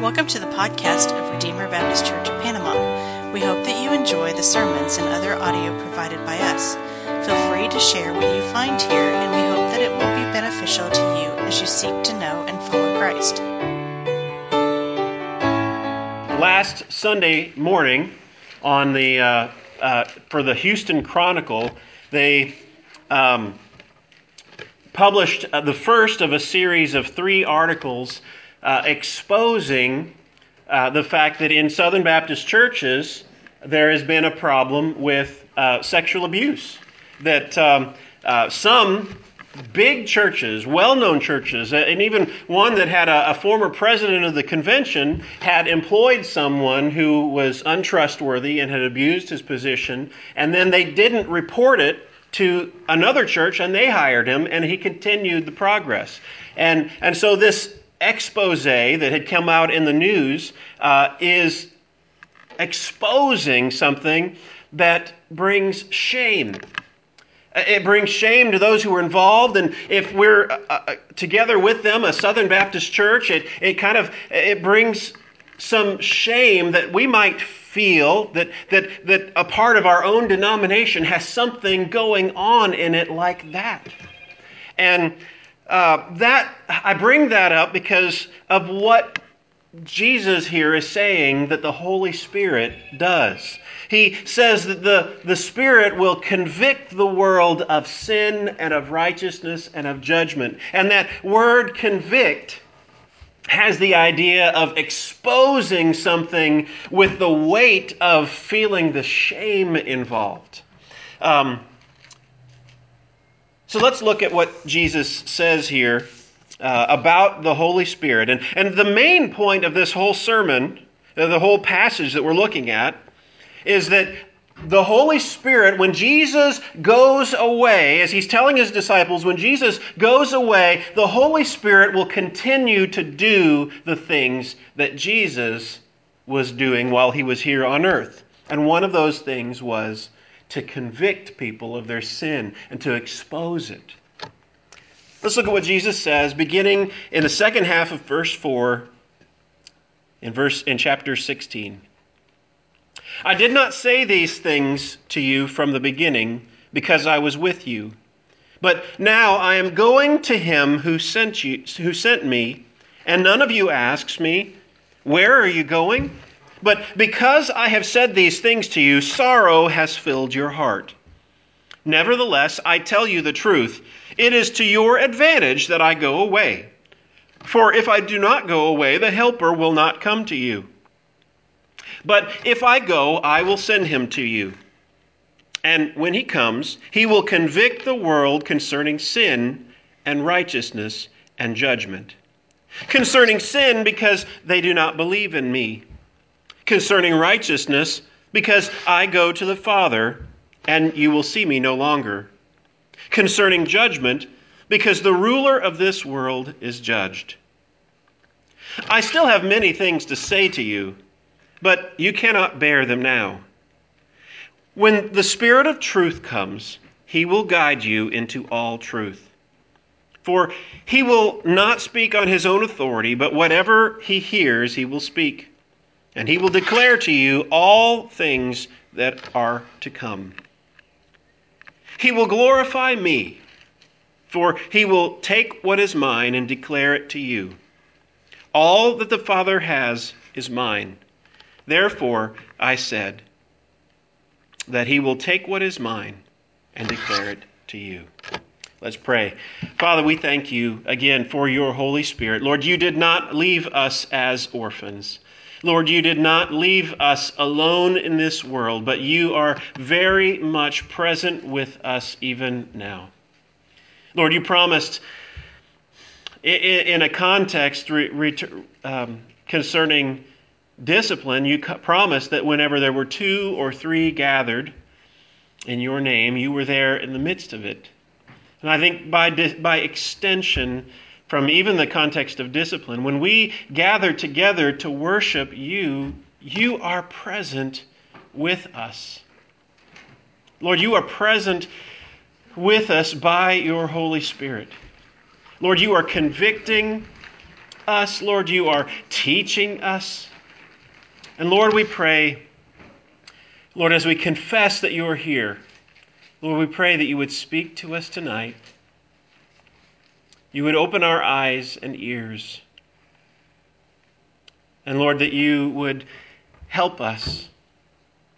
Welcome to the podcast of Redeemer Baptist Church of Panama. We hope that you enjoy the sermons and other audio provided by us. Feel free to share what you find here, and we hope that it will be beneficial to you as you seek to know and follow Christ. Last Sunday morning, on the uh, uh, for the Houston Chronicle, they um, published uh, the first of a series of three articles uh, exposing uh, the fact that in Southern Baptist churches there has been a problem with uh, sexual abuse. That um, uh, some big churches, well known churches, uh, and even one that had a, a, former president of the convention had employed someone who was untrustworthy and had abused his position, and then they didn't report it to another church and they hired him and he continued the progress. And, and so this expose that had come out in the news uh, is exposing something that brings shame. It brings shame to those who are involved, and if we're uh, uh, together with them, a Southern Baptist church, it, it kind of it brings some shame that we might feel that, that, that a part of our own denomination has something going on in it like that. And uh, that I bring that up because of what Jesus here is saying that the Holy Spirit does. He says that the, the Spirit will convict the world of sin and of righteousness and of judgment. And that word convict has the idea of exposing something with the weight of feeling the shame involved. Um, so let's look at what Jesus says here uh, about the Holy Spirit. And, and the main point of this whole sermon, uh, the whole passage that we're looking at, is that the Holy Spirit, when Jesus goes away, as he's telling his disciples, when Jesus goes away, the Holy Spirit will continue to do the things that Jesus was doing while he was here on earth. And one of those things was to convict people of their sin and to expose it. Let's look at what Jesus says beginning in the second half of verse 4 in verse in chapter 16. I did not say these things to you from the beginning because I was with you. But now I am going to him who sent you who sent me, and none of you asks me, "Where are you going?" But because I have said these things to you, sorrow has filled your heart. Nevertheless, I tell you the truth. It is to your advantage that I go away. For if I do not go away, the Helper will not come to you. But if I go, I will send him to you. And when he comes, he will convict the world concerning sin and righteousness and judgment. Concerning sin, because they do not believe in me concerning righteousness, because I go to the Father, and you will see me no longer. Concerning judgment, because the ruler of this world is judged. I still have many things to say to you, but you cannot bear them now. When the Spirit of truth comes, he will guide you into all truth. For he will not speak on his own authority, but whatever he hears, he will speak and he will declare to you all things that are to come. He will glorify me, for he will take what is mine and declare it to you. All that the Father has is mine. Therefore, I said that he will take what is mine and declare it to you. Let's pray. Father, we thank you again for your Holy Spirit. Lord, you did not leave us as orphans. Lord, you did not leave us alone in this world, but you are very much present with us even now. Lord, you promised in a context um, concerning discipline, you promised that whenever there were two or three gathered in your name, you were there in the midst of it. And I think by, by extension, from even the context of discipline. When we gather together to worship you, you are present with us. Lord, you are present with us by your Holy Spirit. Lord, you are convicting us. Lord, you are teaching us. And Lord, we pray, Lord, as we confess that you are here, Lord, we pray that you would speak to us tonight. You would open our eyes and ears. And Lord, that you would help us,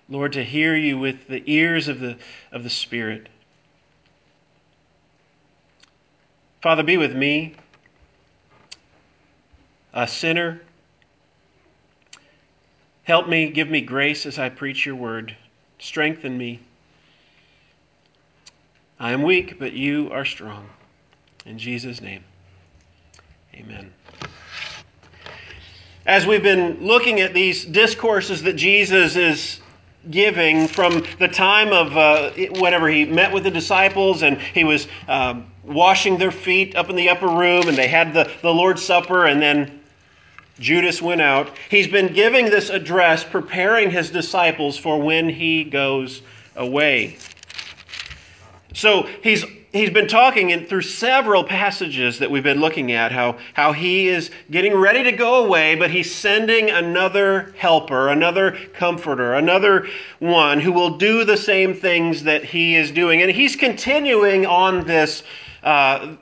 Lord, to hear you with the ears of the, of the Spirit. Father, be with me, a sinner. Help me, give me grace as I preach your word. Strengthen me. I am weak, but you are strong. In Jesus' name, amen. As we've been looking at these discourses that Jesus is giving from the time of uh, whenever he met with the disciples and he was uh, washing their feet up in the upper room and they had the, the Lord's Supper and then Judas went out. He's been giving this address, preparing his disciples for when he goes away. So he's he's been talking in, through several passages that we've been looking at how, how he is getting ready to go away, but he's sending another helper, another comforter, another one who will do the same things that he is doing. And he's continuing on this, uh,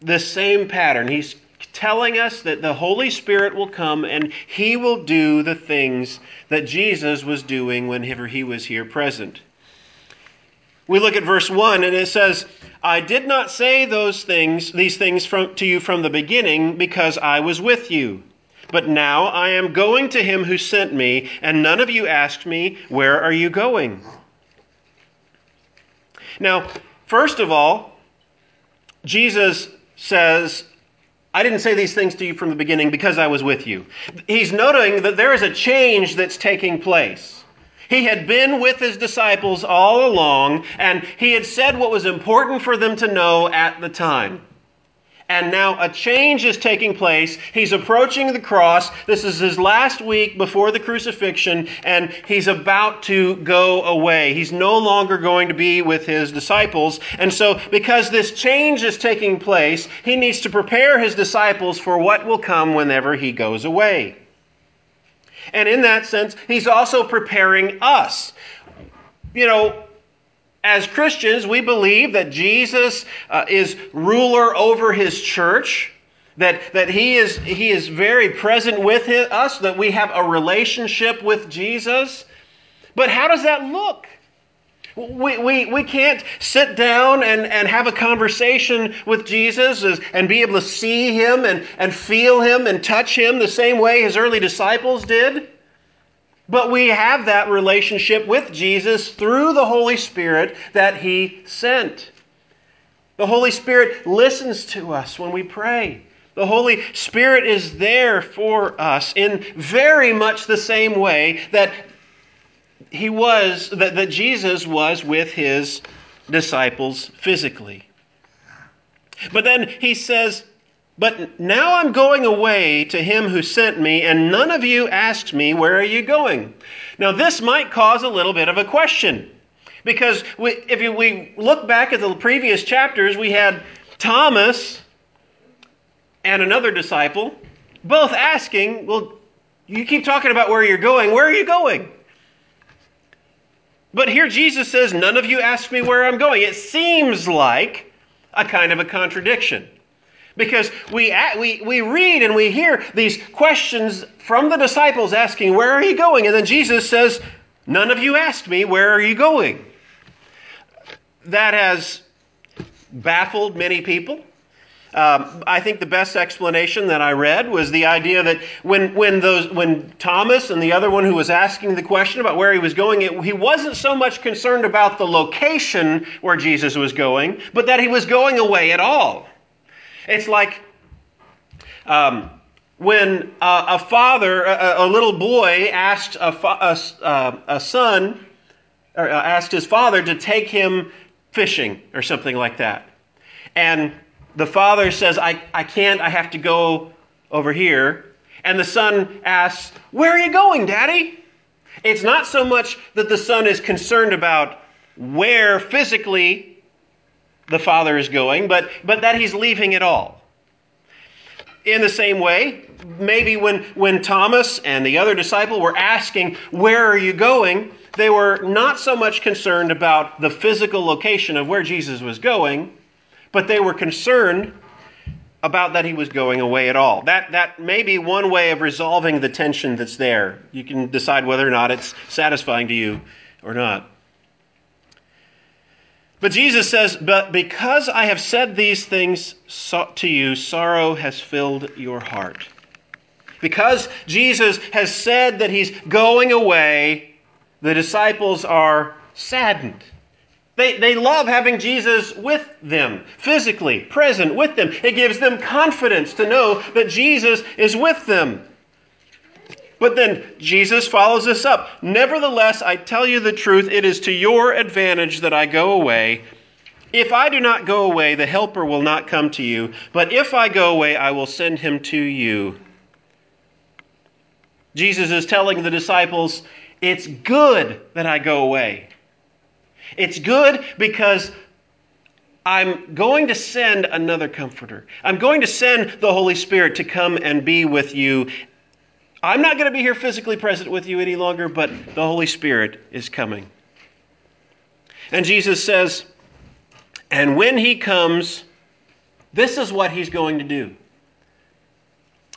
this same pattern. He's telling us that the Holy Spirit will come and he will do the things that Jesus was doing whenever he was here present. We look at verse 1 and it says, I did not say those things, these things from, to you from the beginning because I was with you. But now I am going to him who sent me, and none of you asked me, Where are you going? Now, first of all, Jesus says, I didn't say these things to you from the beginning because I was with you. He's noting that there is a change that's taking place. He had been with his disciples all along, and he had said what was important for them to know at the time. And now a change is taking place. He's approaching the cross. This is his last week before the crucifixion, and he's about to go away. He's no longer going to be with his disciples. And so, because this change is taking place, he needs to prepare his disciples for what will come whenever he goes away. And in that sense, he's also preparing us. You know, as Christians, we believe that Jesus uh, is ruler over his church, that, that he, is, he is very present with his, us, that we have a relationship with Jesus. But how does that look? We, we, we can't sit down and, and have a conversation with Jesus and be able to see him and, and feel him and touch him the same way his early disciples did. But we have that relationship with Jesus through the Holy Spirit that he sent. The Holy Spirit listens to us when we pray. The Holy Spirit is there for us in very much the same way that he was, that, that Jesus was with his disciples physically. But then he says, But now I'm going away to him who sent me, and none of you asked me, Where are you going? Now, this might cause a little bit of a question. Because we, if we look back at the previous chapters, we had Thomas and another disciple both asking, Well, you keep talking about where you're going. Where are you going? But here Jesus says, None of you ask me where I'm going. It seems like a kind of a contradiction. Because we, we, we read and we hear these questions from the disciples asking, Where are you going? And then Jesus says, None of you asked me, Where are you going? That has baffled many people. Um, I think the best explanation that I read was the idea that when, when, those, when Thomas and the other one who was asking the question about where he was going, it, he wasn't so much concerned about the location where Jesus was going, but that he was going away at all. It's like um, when a father, a, a, little boy, asked a, a, uh, a son, or uh, asked his father to take him fishing or something like that. And the father says, I, I can't, I have to go over here. And the son asks, Where are you going, Daddy? It's not so much that the son is concerned about where physically the father is going, but, but that he's leaving it all. in the same way, maybe when, when Thomas and the other disciple were asking, Where are you going? they were not so much concerned about the physical location of where Jesus was going, but they were concerned about that he was going away at all. That, that may be one way of resolving the tension that's there. You can decide whether or not it's satisfying to you or not. But Jesus says, But because I have said these things to you, sorrow has filled your heart. Because Jesus has said that he's going away, the disciples are saddened. They, they love having Jesus with them, physically present with them. It gives them confidence to know that Jesus is with them. But then Jesus follows this up. Nevertheless, I tell you the truth, it is to your advantage that I go away. If I do not go away, the Helper will not come to you. But if I go away, I will send him to you. Jesus is telling the disciples, It's good that I go away. It's good because I'm going to send another comforter. I'm going to send the Holy Spirit to come and be with you I'm not going to be here physically present with you any longer, but the Holy Spirit is coming. And Jesus says, and when he comes, this is what he's going to do.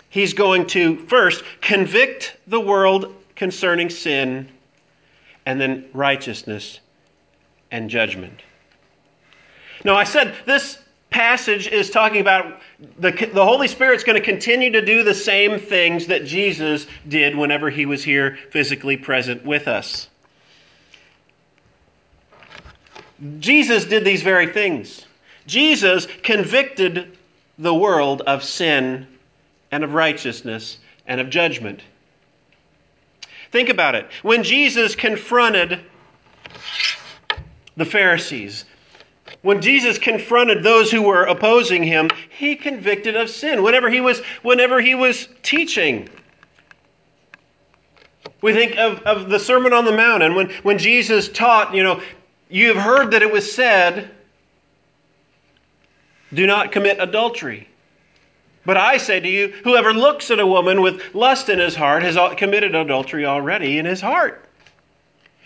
He's going to first convict the world concerning sin, and then righteousness and judgment. Now, I said this passage is talking about the, the Holy Spirit's going to continue to do the same things that Jesus did whenever he was here physically present with us. Jesus did these very things. Jesus convicted the world of sin and of righteousness and of judgment. Think about it. When Jesus confronted the Pharisees, when Jesus confronted those who were opposing him, he convicted of sin whenever he was, whenever he was teaching. We think of, of the Sermon on the Mount, and when, when Jesus taught, you know, you have heard that it was said, do not commit adultery. But I say to you, whoever looks at a woman with lust in his heart has committed adultery already in his heart.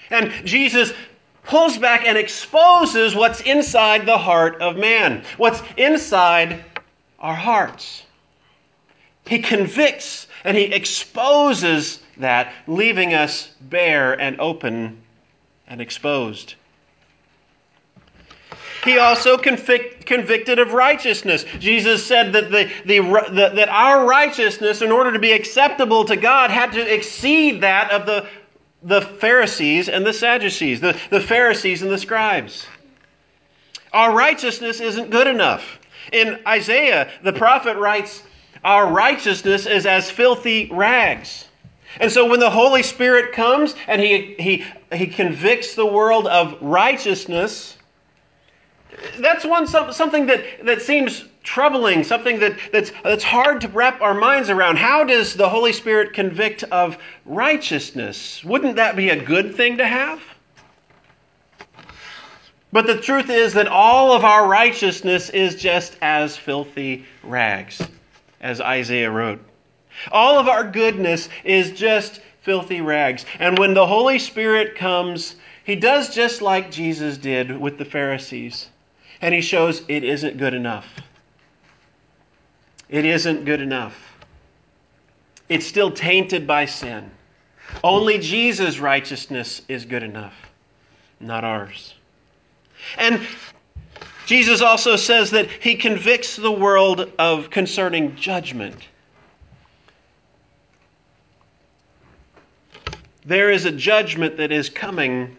And Jesus pulls back and exposes what's inside the heart of man, what's inside our hearts. He convicts and he exposes that, leaving us bare and open and exposed. He also convict, convicted of righteousness. Jesus said that, the, the, the, that our righteousness, in order to be acceptable to God, had to exceed that of the the Pharisees and the Sadducees, the, the Pharisees and the scribes. Our righteousness isn't good enough. In Isaiah, the prophet writes, Our righteousness is as filthy rags. And so when the Holy Spirit comes and he, he, he convicts the world of righteousness, that's one something that, that seems troubling, something that, that's, that's hard to wrap our minds around. How does the Holy Spirit convict of righteousness? Wouldn't that be a good thing to have? But the truth is that all of our righteousness is just as filthy rags, as Isaiah wrote. All of our goodness is just filthy rags. And when the Holy Spirit comes, he does just like Jesus did with the Pharisees and he shows it isn't good enough. It isn't good enough. It's still tainted by sin. Only Jesus' righteousness is good enough, not ours. And Jesus also says that he convicts the world of concerning judgment. There is a judgment that is coming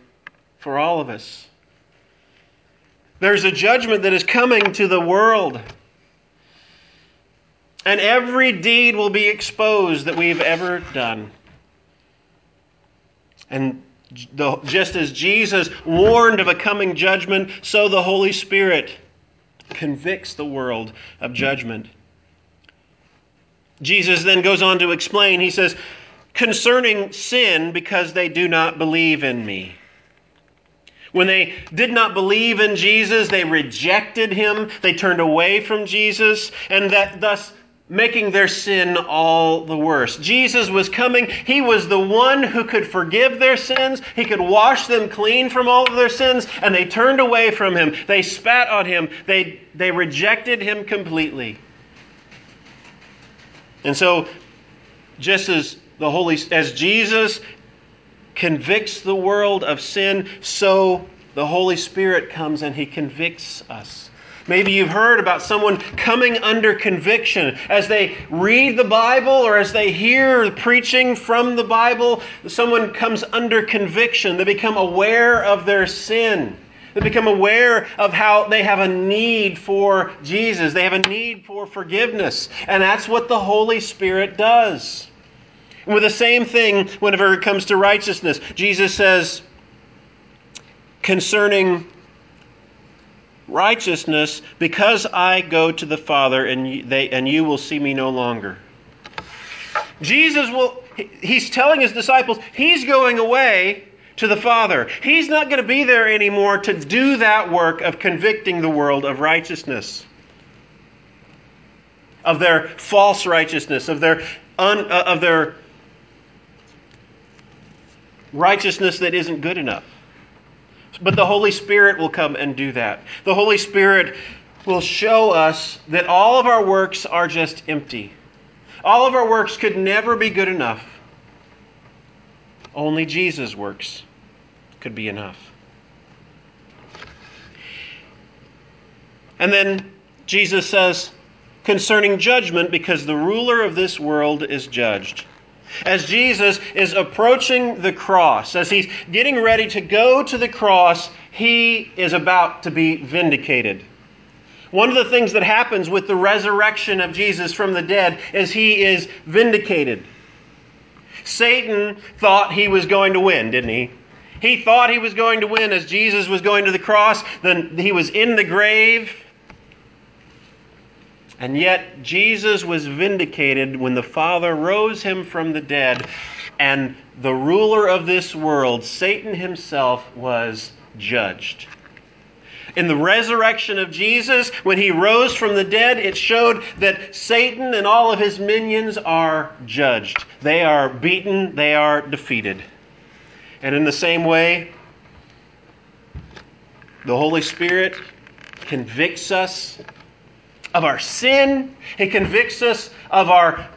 for all of us. There's a judgment that is coming to the world. And every deed will be exposed that we've ever done. And the, just as Jesus warned of a coming judgment, so the Holy Spirit convicts the world of judgment. Jesus then goes on to explain, he says, concerning sin, because they do not believe in me. When they did not believe in Jesus, they rejected him, they turned away from Jesus, and that thus making their sin all the worse. Jesus was coming. He was the one who could forgive their sins. He could wash them clean from all of their sins, and they turned away from him. They spat on him. They, they rejected him completely. And so, just as the Holy as Jesus convicts the world of sin, so the Holy Spirit comes and he convicts us. Maybe you've heard about someone coming under conviction as they read the Bible or as they hear preaching from the Bible. Someone comes under conviction. They become aware of their sin. They become aware of how they have a need for Jesus. They have a need for forgiveness. And that's what the Holy Spirit does. And with the same thing, whenever it comes to righteousness, Jesus says concerning righteousness because I go to the Father and they and you will see me no longer. Jesus will he's telling his disciples he's going away to the Father. He's not going to be there anymore to do that work of convicting the world of righteousness. Of their false righteousness, of their un, uh, of their righteousness that isn't good enough. But the Holy Spirit will come and do that. The Holy Spirit will show us that all of our works are just empty. All of our works could never be good enough. Only Jesus' works could be enough. And then Jesus says concerning judgment, because the ruler of this world is judged. As Jesus is approaching the cross, as he's getting ready to go to the cross, he is about to be vindicated. One of the things that happens with the resurrection of Jesus from the dead is he is vindicated. Satan thought he was going to win, didn't he? He thought he was going to win as Jesus was going to the cross. Then he was in the grave. And yet, Jesus was vindicated when the Father rose him from the dead, and the ruler of this world, Satan himself, was judged. In the resurrection of Jesus, when he rose from the dead, it showed that Satan and all of his minions are judged. They are beaten, they are defeated. And in the same way, the Holy Spirit convicts us of our sin. He convicts us of our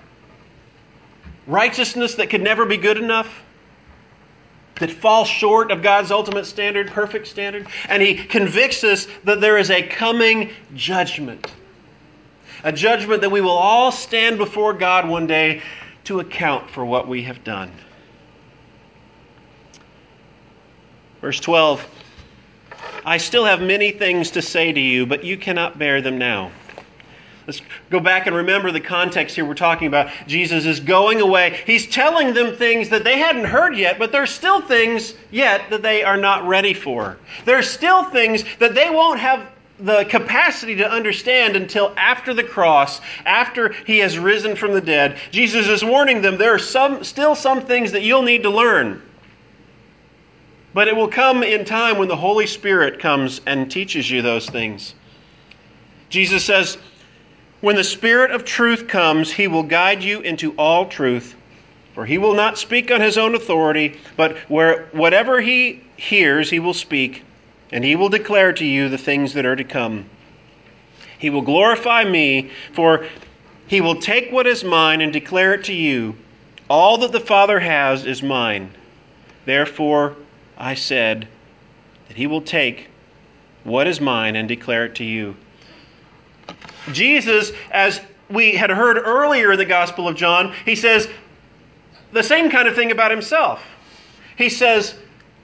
righteousness that could never be good enough, that falls short of God's ultimate standard, perfect standard. And He convicts us that there is a coming judgment. A judgment that we will all stand before God one day to account for what we have done. Verse 12 I still have many things to say to you, but you cannot bear them now. Let's go back and remember the context here we're talking about. Jesus is going away. He's telling them things that they hadn't heard yet, but there's still things yet that they are not ready for. There's still things that they won't have the capacity to understand until after the cross, after he has risen from the dead. Jesus is warning them there are some still some things that you'll need to learn. But it will come in time when the Holy Spirit comes and teaches you those things. Jesus says, when the Spirit of truth comes, he will guide you into all truth. For he will not speak on his own authority, but where, whatever he hears, he will speak, and he will declare to you the things that are to come. He will glorify me, for he will take what is mine and declare it to you. All that the Father has is mine. Therefore, I said that he will take what is mine and declare it to you. Jesus, as we had heard earlier in the Gospel of John, he says the same kind of thing about himself. He says,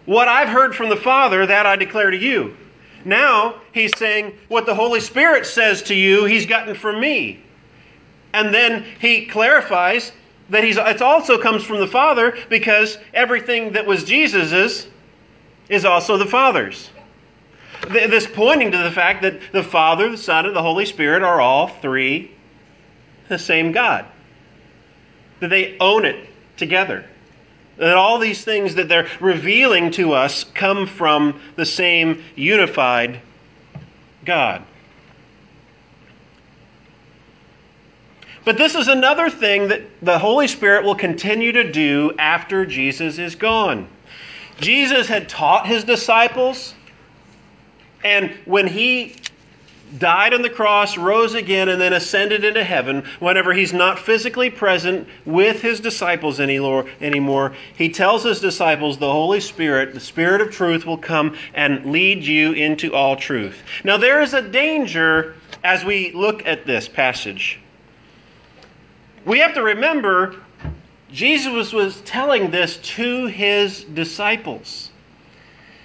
What I've heard from the Father, that I declare to you. Now he's saying, What the Holy Spirit says to you, he's gotten from me. And then he clarifies that he's, it also comes from the Father because everything that was Jesus's is also the Father's. This pointing to the fact that the Father, the Son, and the Holy Spirit are all three the same God. That they own it together. That all these things that they're revealing to us come from the same unified God. But this is another thing that the Holy Spirit will continue to do after Jesus is gone. Jesus had taught his disciples, and when he died on the cross, rose again, and then ascended into heaven, whenever he's not physically present with his disciples anymore, he tells his disciples the Holy Spirit, the Spirit of truth, will come and lead you into all truth. Now, there is a danger as we look at this passage. We have to remember Jesus was telling this to his disciples.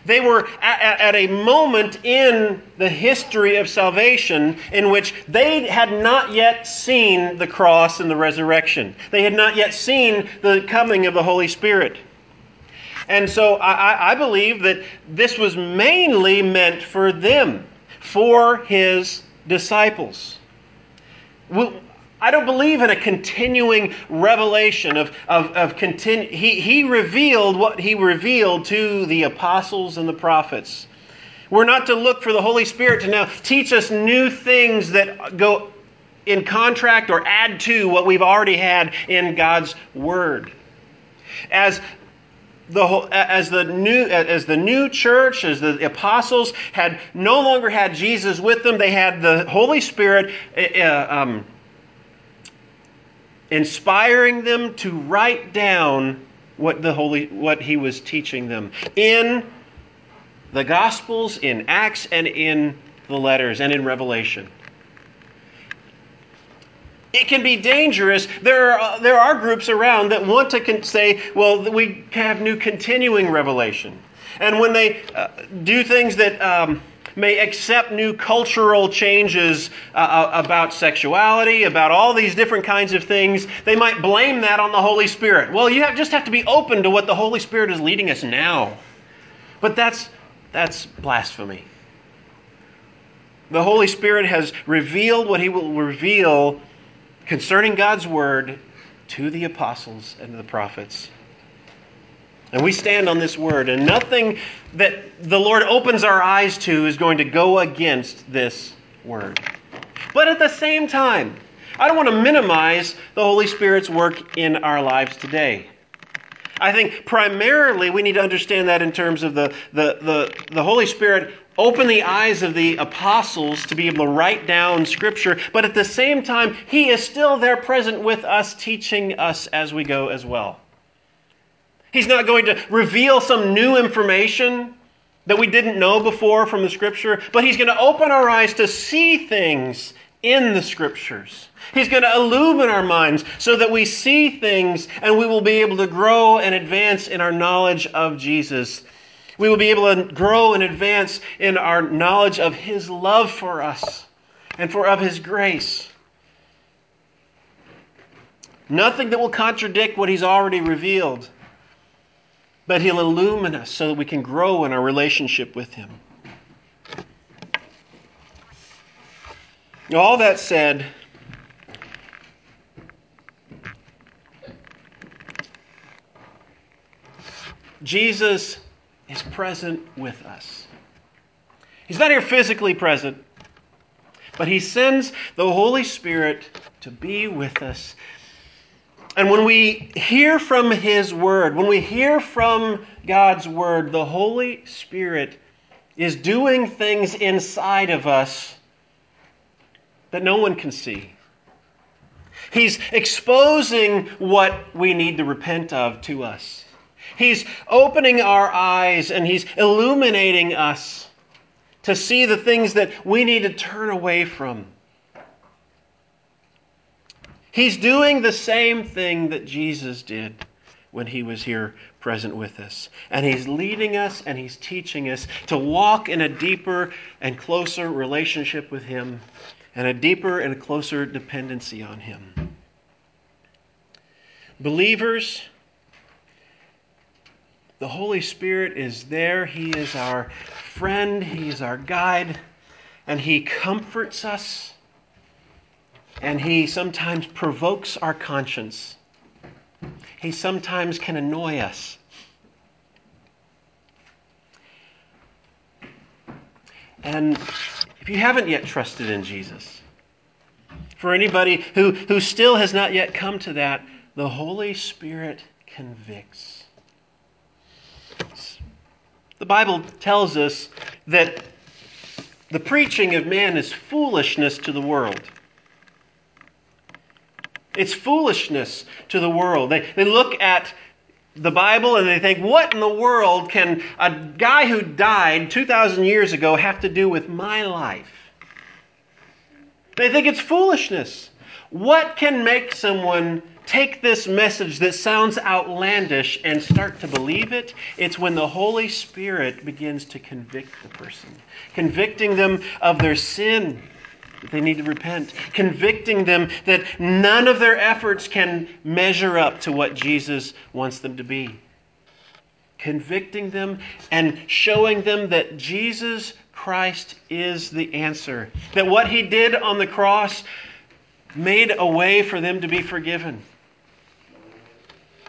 They were at, at, a moment in the history of salvation in which they had not yet seen the cross and the resurrection. They had not yet seen the coming of the Holy Spirit. And so I, I believe that this was mainly meant for them, for his disciples. I don't believe in a continuing revelation of, of, of continu- he, he revealed what he revealed to the apostles and the prophets. We're not to look for the Holy Spirit to now teach us new things that go in contract or add to what we've already had in God's Word. As the as the new as the new church as the apostles had no longer had Jesus with them they had the Holy Spirit uh, um, inspiring them to write down what the holy what he was teaching them in the gospels in acts and in the letters and in revelation it can be dangerous. There are, there are groups around that want to say, well, we have new continuing revelation. And when they uh, do things that um, may accept new cultural changes uh, uh, about sexuality, about all these different kinds of things, they might blame that on the Holy Spirit. Well, you have, just have to be open to what the Holy Spirit is leading us now. But that's, that's blasphemy. The Holy Spirit has revealed what He will reveal concerning God's Word to the apostles and the prophets. And we stand on this word, and nothing that the Lord opens our eyes to is going to go against this word. But at the same time, I don't want to minimize the Holy Spirit's work in our lives today. I think primarily we need to understand that in terms of the, the, the, the Holy Spirit open the eyes of the apostles to be able to write down Scripture, but at the same time, He is still there present with us, teaching us as we go as well. He's not going to reveal some new information that we didn't know before from the Scripture, but He's going to open our eyes to see things in the Scriptures. He's going to illumine our minds so that we see things and we will be able to grow and advance in our knowledge of Jesus. We will be able to grow and advance in our knowledge of His love for us and for of His grace. Nothing that will contradict what He's already revealed but He'll illumine us so that we can grow in our relationship with Him. All that said, Jesus is present with us. He's not here physically present, but He sends the Holy Spirit to be with us and when we hear from His Word, when we hear from God's Word, the Holy Spirit is doing things inside of us that no one can see. He's exposing what we need to repent of to us. He's opening our eyes and He's illuminating us to see the things that we need to turn away from. He's doing the same thing that Jesus did when he was here present with us. And he's leading us and he's teaching us to walk in a deeper and closer relationship with him and a deeper and closer dependency on him. Believers, the Holy Spirit is there. He is our friend, He is our guide, and He comforts us and he sometimes provokes our conscience. He sometimes can annoy us. And if you haven't yet trusted in Jesus, For anybody who, who still has not yet come to that, the Holy Spirit convicts. The Bible tells us that the preaching of man is foolishness to the world. It's foolishness to the world. They, they look at the Bible and they think, what in the world can a guy who died 2,000 years ago have to do with my life? They think it's foolishness. What can make someone take this message that sounds outlandish and start to believe it? It's when the Holy Spirit begins to convict the person, convicting them of their sin. They need to repent, convicting them that none of their efforts can measure up to what Jesus wants them to be. Convicting them and showing them that Jesus Christ is the answer. That what he did on the cross made a way for them to be forgiven.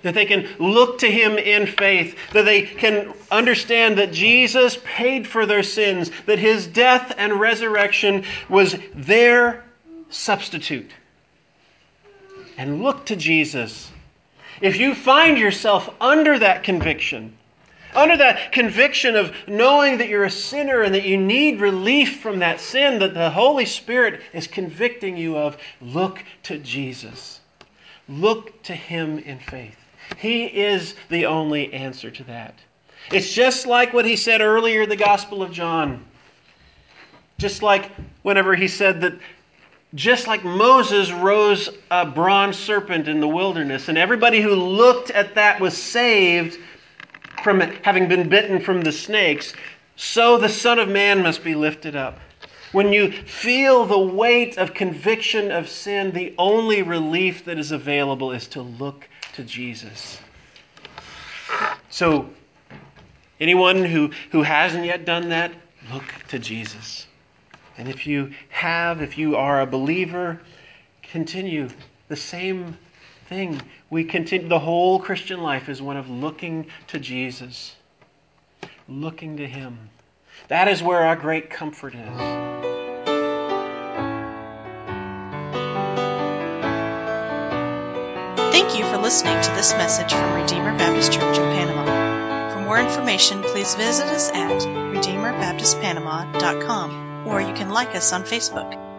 That they can look to him in faith. That they can understand that Jesus paid for their sins. That his death and resurrection was their substitute. And look to Jesus. If you find yourself under that conviction, under that conviction of knowing that you're a sinner and that you need relief from that sin that the Holy Spirit is convicting you of, look to Jesus. Look to Him in faith. He is the only answer to that. It's just like what He said earlier in the Gospel of John. Just like whenever He said that just like Moses rose a bronze serpent in the wilderness, and everybody who looked at that was saved from having been bitten from the snakes, so the Son of Man must be lifted up. When you feel the weight of conviction of sin, the only relief that is available is to look to Jesus. So, anyone who, who hasn't yet done that, look to Jesus. And if you have, if you are a believer, continue the same thing. We continue the whole Christian life is one of looking to Jesus. Looking to him. That is where our great comfort is. Listening to this message from Redeemer Baptist Church in Panama. For more information, please visit us at redeemerbaptistpanama.com or you can like us on Facebook.